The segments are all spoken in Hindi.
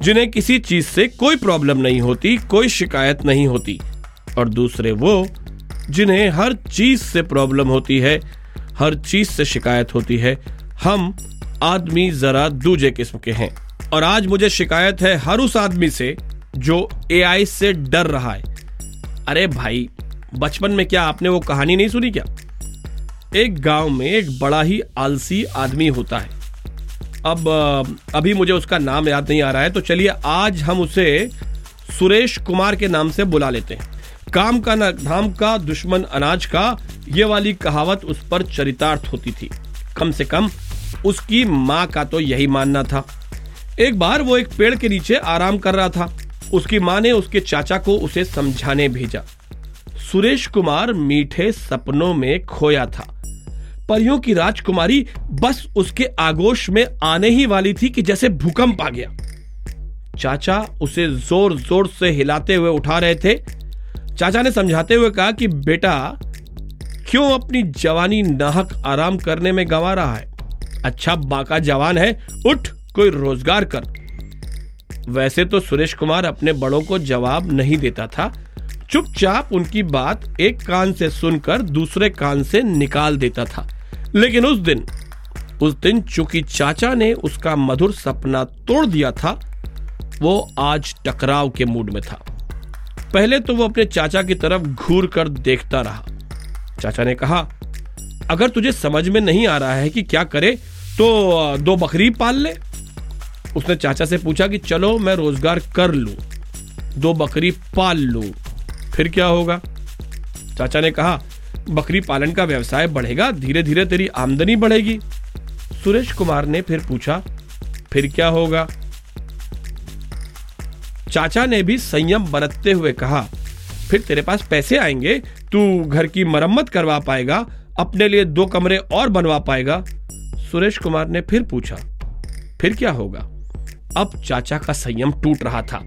जिन्हें किसी चीज़ से कोई प्रॉब्लम नहीं होती, कोई शिकायत नहीं होती। और दूसरे वो, जिन्हें हर चीज़ से प्रॉब्लम होती है, हर चीज़ से शिकायत होती है। हम आदमी जरा दूजे किस्म के हैं। और आज मुझे शिकायत है हर उस आदमी से जो एआई से डर रहा है। अरे भाई, बचपन में क्या आपने वो कहानी नहीं सुनी क्या? एक गाँव में एक बड़ा ही आलसी आदमी होता है। अब अभी मुझे उसका नाम याद नहीं आ रहा है तो चलिए आज हम उसे सुरेश कुमार के नाम से बुला लेते हैं। काम का न, धाम का, दुश्मन अनाज का, ये वाली कहावत उस पर चरितार्थ होती थी। कम से कम उसकी माँ का तो यही मानना था। एक बार वो एक पेड़ के नीचे आराम कर रहा था। उसकी माँ ने उसके चाचा को उसे समझाने भेजा। सुरेश कुमार मीठे सपनों में खोया था। परियों की राजकुमारी बस उसके आगोश में आने ही वाली थी कि जैसे भूकंप आ गया। चाचा उसे ज़ोर ज़ोर से हिलाते हुए उठा रहे थे। चाचा ने समझाते हुए कहा कि, बेटा, क्यों अपनी जवानी नाहक आराम करने में गंवा रहा है? अच्छा बाका जवान है, उठ, कोई रोज़गार कर। वैसे तो सुरेश कुमार अपने बड़ों को जवाब नहीं देता था। चुपचाप उनकी बात एक कान से सुनकर दूसरे कान से निकाल देता था। लेकिन उस दिन उस दिन चूँकि चाचा ने उसका मधुर सपना तोड़ दिया था, वो आज टकराव के मूड में था। पहले तो वो अपने चाचा की तरफ़ घूर कर देखता रहा। चाचा ने कहा, अगर तुझे समझ में नहीं आ रहा है कि क्या करे तो दो बकरी पाल ले। उसने चाचा से पूछा कि, चलो, मैं रोज़गार कर लू, दो बकरी पाल लू, फिर क्या होगा? चाचा ने कहा बकरी पालन का व्यवसाय बढ़ेगा धीरे धीरे तेरी आमदनी बढ़ेगी। सुरेश कुमार ने फिर पूछा, फिर क्या होगा? चाचा ने भी संयम बरतते हुए कहा, फिर तेरे पास पैसे आएँगे, तू घर की मरम्मत करवा पाएगा, अपने लिए दो कमरे और बनवा पाएगा। सुरेश कुमार ने फिर पूछा, फिर क्या होगा? अब चाचा का संयम टूट रहा था।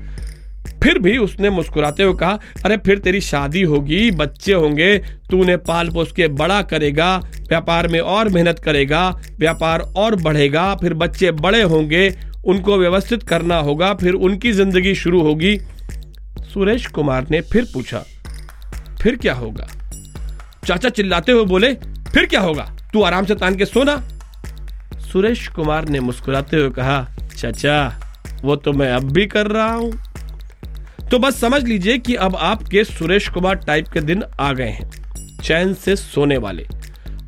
फिर भी उसने मुस्कुराते हुए कहा, अरे फिर तेरी शादी होगी, बच्चे होंगे तू उन्हें पाल पोस के बड़ा करेगा, व्यापार में और मेहनत करेगा, व्यापार और बढ़ेगा, फिर बच्चे बड़े होंगे, उनको व्यवस्थित करना होगा, फिर उनकी ज़िंदगी शुरू होगी। सुरेश कुमार ने फिर पूछा, फिर क्या होगा? चाचा चिल्लाते हुए बोले, फिर क्या होगा? तू आराम से तान के सोना सुरेश कुमार ने मुस्कुराते हुए कहा, चाचा, वो तो मैं अब भी कर रहा हूँ। तो बस समझ लीजिए कि अब आपके सुरेश कुमार टाइप के दिन आ गए हैं। चैन से सोने वाले।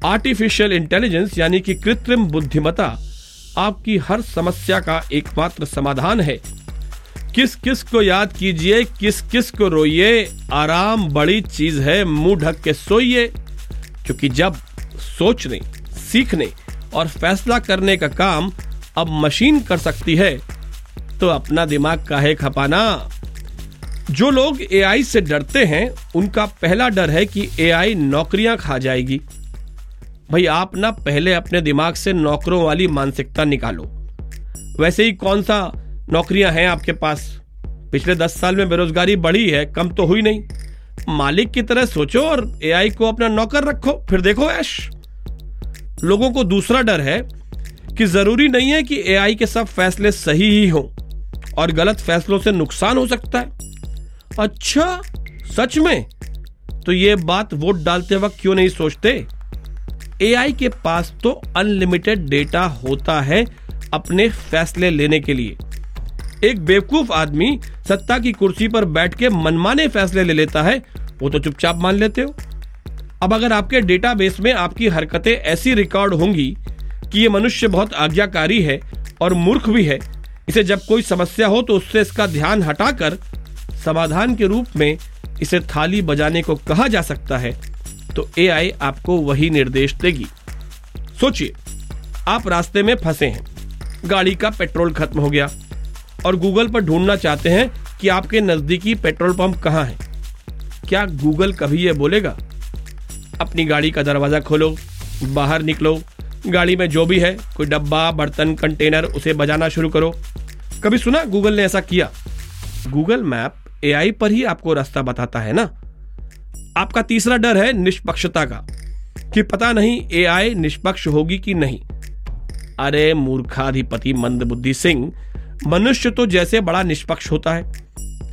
आर्टिफिशियल इंटेलिजेंस यानी कि कृत्रिम बुद्धिमता आपकी हर समस्या का एकमात्र समाधान है। किस किस को याद कीजिए किस किस को रोइए, आराम बड़ी चीज़ है, मुँह ढक के सोइए। क्योंकि जब सोचने, सीखने और फैसला करने का काम अब मशीन कर सकती है तो अपना दिमाग काहे खपाना? जो लोग एआई से डरते हैं, उनका पहला डर है कि एआई नौकरियाँ खा जाएगी। भाई, आप ना पहले अपने दिमाग से नौकरों वाली मानसिकता निकालो। वैसे ही कौन सा नौकरियाँ हैं आपके पास? पिछले दस साल में बेरोजगारी बढ़ी है, कम तो हुई नहीं। मालिक की तरह सोचो और एआई को अपना नौकर रखो, फिर देखो ऐश। लोगों को दूसरा डर है कि ज़रूरी नहीं है कि एआई के सब फैसले सही ही हों और गलत फैसलों से नुकसान हो सकता है। अच्छा सच में? तो ये बात वोट डालते वक्त क्यों नहीं सोचते? एआई के पास तो अनलिमिटेड डेटा होता है अपने फैसले लेने के लिए। एक बेवकूफ़ आदमी सत्ता की कुर्सी पर बैठ के मनमाने फैसले ले लेता है, वो तो चुपचाप मान लेते हो। अब अगर आपके डेटाबेस में आपकी हरकतें ऐसी रिकॉर्ड होंगी कि ये मनुष्य बहुत आज्ञाकारी है और मूर्ख भी है, इसे जब कोई समस्या हो तो उससे इसका ध्यान हटाकर समाधान के रूप में इसे थाली बजाने को कहा जा सकता है तो एआई आपको वही निर्देश देगी। सोचिए, आप रास्ते में फंसे हैं, गाड़ी का पेट्रोल खत्म हो गया, और गूगल पर ढूंढना चाहते हैं कि आपके नजदीकी पेट्रोल पंप कहाँ है। क्या गूगल कभी यह बोलेगा, अपनी गाड़ी का दरवाज़ा खोलो, बाहर निकलो, गाड़ी में जो भी है, कोई डब्बा, बर्तन, कंटेनर, उसे बजाना शुरू करो। कभी सुना गूगल ने ऐसा किया? गूगल मैप एआई पर ही आपको रास्ता बताता है ना? आपका तीसरा डर है निष्पक्षता का, कि पता नहीं एआई निष्पक्ष होगी कि नहीं। अरे मूर्खाधिपति मंदबुद्धि सिंह, मनुष्य तो जैसे बड़ा निष्पक्ष होता है।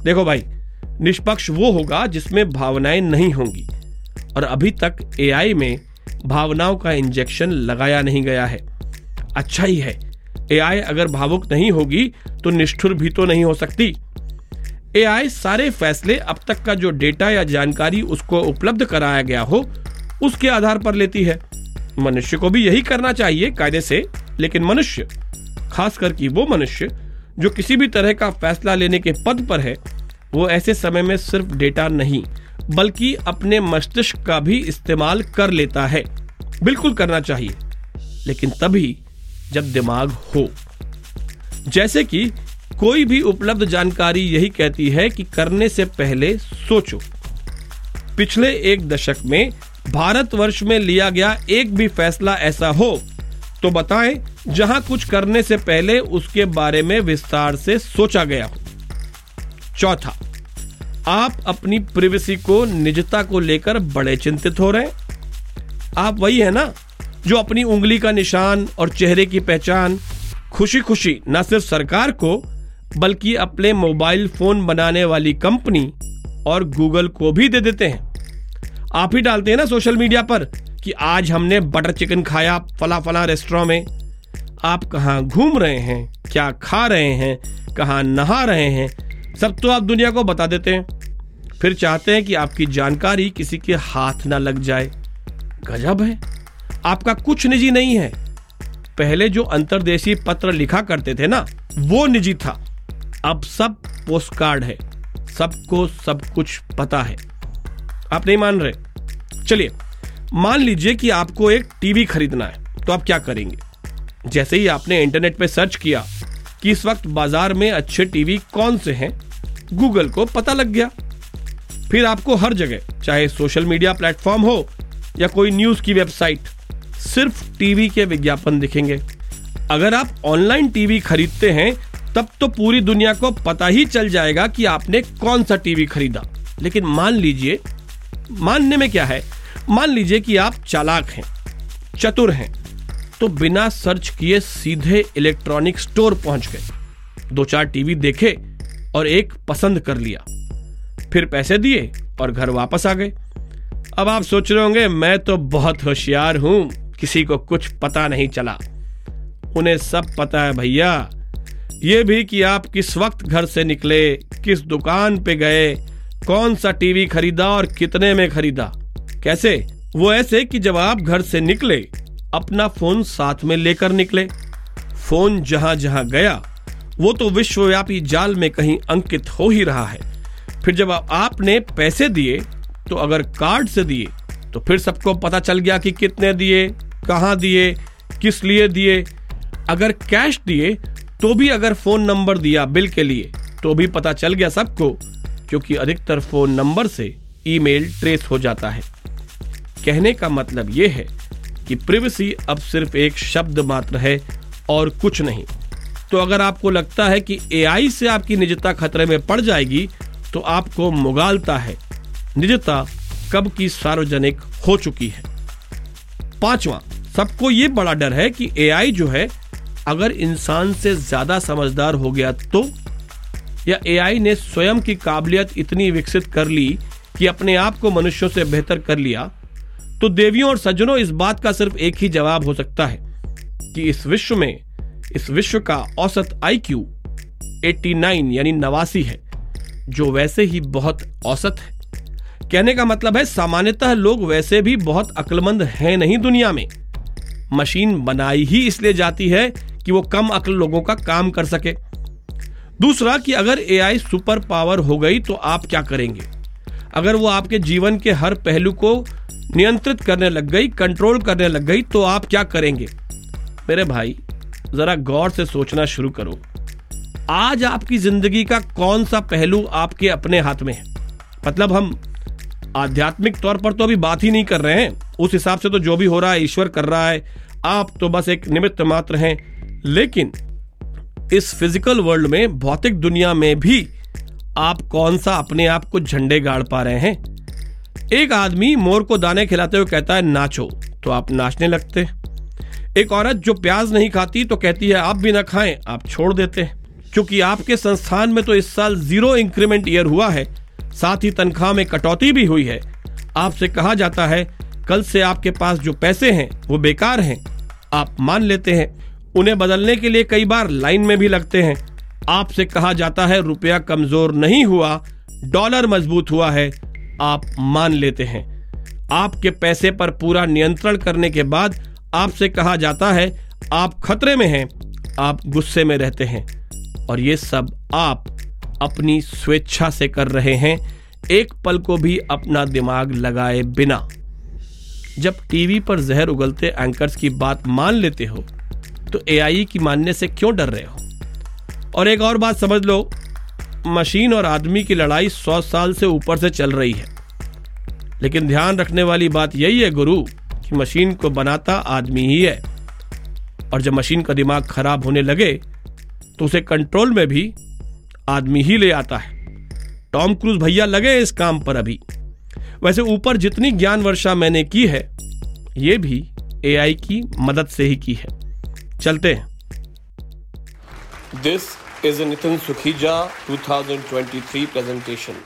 देखो भाई, निष्पक्ष वो होगा जिसमें भावनाएँ नहीं होंगी, और अभी तक एआई में भावनाओं का इंजेक्शन लगाया नहीं गया है। अच्छा ही है एआई अगर भावुक नहीं होगी तो निष्ठुर भी तो नहीं हो सकती। एआई सारे फैसले अब तक का जो डेटा या जानकारी उसको उपलब्ध कराया गया हो, उसके आधार पर लेती है। मनुष्य को भी यही करना चाहिए कायदे से, लेकिन मनुष्य, खासकर कि वो मनुष्य, जो किसी भी तरह का फैसला लेने के पद पर है, वो ऐसे समय में सिर्फ़ डेटा नहीं, बल्कि अपने मस्तिष्क का भी इस्तेमाल कर लेता है। बिल्कुल करना चाहिए, लेकिन तभी जब दिमाग हो। जैसे कि कोई भी उपलब्ध जानकारी यही कहती है कि करने से पहले सोचो। पिछले एक दशक में भारतवर्ष में लिया गया एक भी फैसला ऐसा हो तो बताएँ, जहाँ कुछ करने से पहले उसके बारे में विस्तार से सोचा गया हो। चौथा, आप अपनी प्रिवेसी को, निजता को लेकर बड़े चिंतित हो रहे हैं। आप वही है ना, जो अपनी उंगली का निशान और चेहरे की पहचान खुशी खुशी न सिर्फ़ सरकार को बल्कि अपने मोबाइल फ़ोन बनाने वाली कंपनी और गूगल को भी दे देते हैं। आप ही डालते हैं ना सोशल मीडिया पर कि आज हमने बटर चिकन खाया फला फला रेस्टोरेंट में। आप कहाँ घूम रहे हैं, क्या खा रहे हैं, कहाँ नहा रहे हैं, सब तो आप दुनिया को बता देते हैं। फिर चाहते हैं कि आपकी जानकारी किसी के हाथ ना लग जाए। गजब है। आपका कुछ निजी नहीं है। पहले जो अंतरदेशी पत्र लिखा करते थे ना, वो निजी था। अब सब पोस्ट कार्ड है। सबको सब कुछ पता है। आप नहीं मान रहे? चलिए, मान लीजिए कि आपको एक टीवी खरीदना है तो आप क्या करेंगे? जैसे ही आपने इंटरनेट पे सर्च किया कि इस वक्त बाज़ार में अच्छे टीवी कौन से हैं गूगल को पता लग गया। फिर आपको हर जगह, चाहे सोशल मीडिया प्लेटफॉर्म हो या कोई न्यूज़ की वेबसाइट सिर्फ़ टीवी के विज्ञापन दिखेंगे। अगर आप ऑनलाइन टीवी खरीदते हैं तब तो पूरी दुनिया को पता ही चल जाएगा कि आपने कौन सा टीवी खरीदा। लेकिन मान लीजिए, मानने में क्या है? मान लीजिए कि आप चालाक हैं, चतुर हैं तो बिना सर्च किए सीधे इलेक्ट्रॉनिक स्टोर पहुँच गए। दो चार टीवी देखे और एक पसंद कर लिया। फिर पैसे दिए और घर वापस आ गए। अब आप सोच रहे होंगे, मैं तो बहुत होशियार हूँ, किसी को कुछ पता नहीं चला। उन्हें सब पता है भैया ये भी कि आप किस वक्त घर से निकले, किस दुकान पे गए, कौन सा टीवी खरीदा और कितने में खरीदा? कैसे? वो ऐसे कि जब आप घर से निकले, अपना फ़ोन साथ में लेकर निकले। फ़ोन जहाँ जहाँ गया, वो तो विश्वव्यापी जाल में कहीं अंकित हो ही रहा है। फिर जब आपने पैसे दिए तो अगर कार्ड से दिए तो फिर सबको पता चल गया कि कितने दिए, कहाँ दिए, किस लिए दिए। अगर कैश दिए तो भी अगर फ़ोन नंबर दिया बिल के लिए तो भी पता चल गया सबको, क्योंकि अधिकतर फ़ोन नंबर से ईमेल ट्रेस हो जाता है। कहने का मतलब यह है कि प्रिवेसी अब सिर्फ़ एक शब्द मात्र है और कुछ नहीं। तो अगर आपको लगता है कि एआई से आपकी निजता खतरे में पड़ जाएगी तो आपको मुगालता है। निजता कब की सार्वजनिक हो चुकी है? पांचवा, सबको यह बड़ा डर है कि एआई जो है अगर इंसान से ज़्यादा समझदार हो गया तो? या एआई ने स्वयं की काबिलियत इतनी विकसित कर ली कि अपने आप को मनुष्यों से बेहतर कर लिया? तो देवियों और सज्जनों, इस बात का सिर्फ़ एक ही जवाब हो सकता है कि इस विश्व में, इस विश्व का औसत आईक्यू 89 यानी नवासी है, जो वैसे ही बहुत औसत है। कहने का मतलब है, सामान्यतः लोग वैसे भी बहुत अक्लमंद हैं नहीं दुनिया में। मशीन बनाई ही इसलिए जाती है कि वो कम अक्ल लोगों का काम कर सके। दूसरा कि अगर एआई सुपर पावर हो गई तो आप क्या करेंगे? अगर वो आपके जीवन के हर पहलू को नियंत्रित करने लग गई कंट्रोल करने लग गई तो आप क्या करेंगे? मेरे भाई, जरा गौर से सोचना शुरू करो। आज आपकी ज़िंदगी का कौन सा पहलू आपके अपने हाथ में है? मतलब हम आध्यात्मिक तौर पर तो अभी बात ही नहीं कर रहे हैं। उस हिसाब से तो जो भी हो रहा है, ईश्वर कर रहा है। आप तो बस एक निमित्त मात्र हैं। लेकिन इस फ़िज़िकल वर्ल्ड में, भौतिक दुनिया में भी आप कौन सा अपने आप को झंडे गाड़ पा रहे हैं? एक आदमी मोर को दाने खिलाते हुए कहता है, नाचो। तो आप नाचने लगते एक औरत जो प्याज नहीं खाती तो कहती है, आप भी ना खाएँ, आप छोड़ देते क्योंकि आपके संस्थान में तो इस साल ज़ीरो इंक्रीमेंट ईयर हुआ है। साथ ही तनख्वाह में कटौती भी हुई है। आपसे कहा जाता है, कल से आपके पास जो पैसे हैं, वो बेकार हैं। आप मान लेते हैं उन्हें बदलने के लिए कई बार लाइन में भी लगते हैं। आपसे कहा जाता है, रुपया कमज़ोर नहीं हुआ, डॉलर मज़बूत हुआ है। आप मान लेते हैं। आपके पैसे पर पूरा नियंत्रण करने के बाद आपसे कहा जाता है, आप खतरे में हैं, आप गुस्से में रहते हैं। और ये सब आप अपनी स्वेच्छा से कर रहे हैं, एक पल को भी अपना दिमाग लगाए बिना। जब टीवी पर जहर उगलते एंकर्स की बात मान लेते हो तो एआई की मानने से क्यों डर रहे हो? और एक और बात समझ लो, मशीन और आदमी की लड़ाई सौ साल से ऊपर से चल रही है। लेकिन ध्यान रखने वाली बात यही है गुरु, कि मशीन को बनाता आदमी ही है। और जब मशीन का दिमाग खराब होने लगे तो उसे कंट्रोल में भी आदमी ही ले आता है। टॉम क्रूज भैया लगे इस काम पर अभी। वैसे ऊपर जितनी ज्ञान वर्षा मैंने की है, ये भी एआई की मदद से ही की है। चलते this is Nitin Sukhija 2023 presentation